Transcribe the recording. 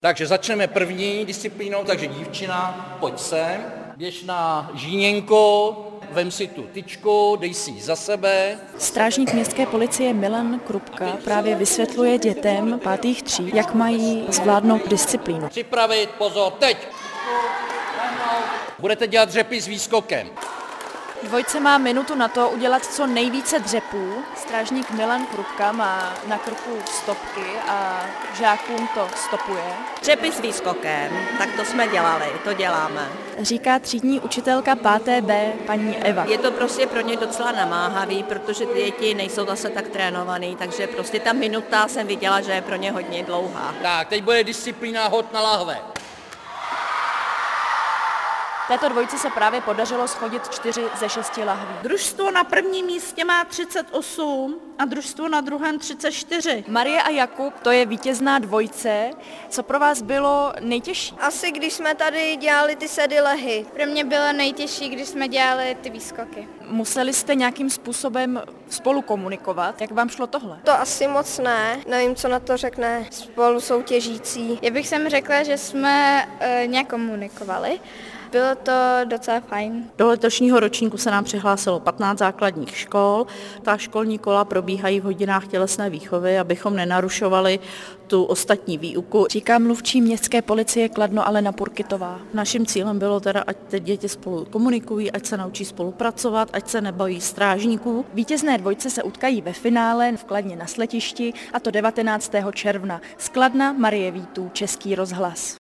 Takže začneme první disciplínou, takže dívčina, pojď sem, běž na žíněnko, vem si tu tyčku, dej si ji za sebe. Strážník městské policie Milan Krupka právě vysvětluje dětem pátých tří, jak mají zvládnout disciplínu. Připravit, pozor, teď! Budete dělat dřepy s výskokem. Dvojce má minutu na to udělat co nejvíce dřepů. Strážník Milan Krupka má na krku stopky a žákům to stopuje. Dřepy s výskokem, tak to jsme dělali, to děláme. Říká třídní učitelka 5B paní Eva. Je to prostě pro ně docela namáhavý, protože ty děti nejsou zase tak trénovaný, takže prostě ta minuta jsem viděla, že je pro ně hodně dlouhá. Tak, teď bude disciplína hod na lahve. Této dvojici se právě podařilo schodit čtyři ze šesti lahví. Družstvo na prvním místě má 38 a družstvo na druhém 34. Marie a Jakub, to je vítězná dvojce. Co pro vás bylo nejtěžší? Asi když jsme tady dělali ty sedy lehy. Pro mě bylo nejtěžší, když jsme dělali ty výskoky. Museli jste nějakým způsobem spolu komunikovat. Jak vám šlo tohle? To asi moc ne. Nevím, co na to řekne spolu soutěžící. Já bych sem řekla, že jsme e, nějak komunikovali. Bylo to docela fajn. Do letošního ročníku se nám přihlásilo 15 základních škol. Ta školní kola probíhají v hodinách tělesné výchovy, abychom nenarušovali tu ostatní výuku. Říká mluvčí městské policie Kladno Alena Purkitová. Naším cílem bylo teda, ať ty děti spolu komunikují, ať se naučí spolupracovat, ať se nebojí strážníků. Vítězné dvojce se utkají ve finále v Kladně na Sletišti a to 19. června. Skladna Marie Vítů, Český rozhlas.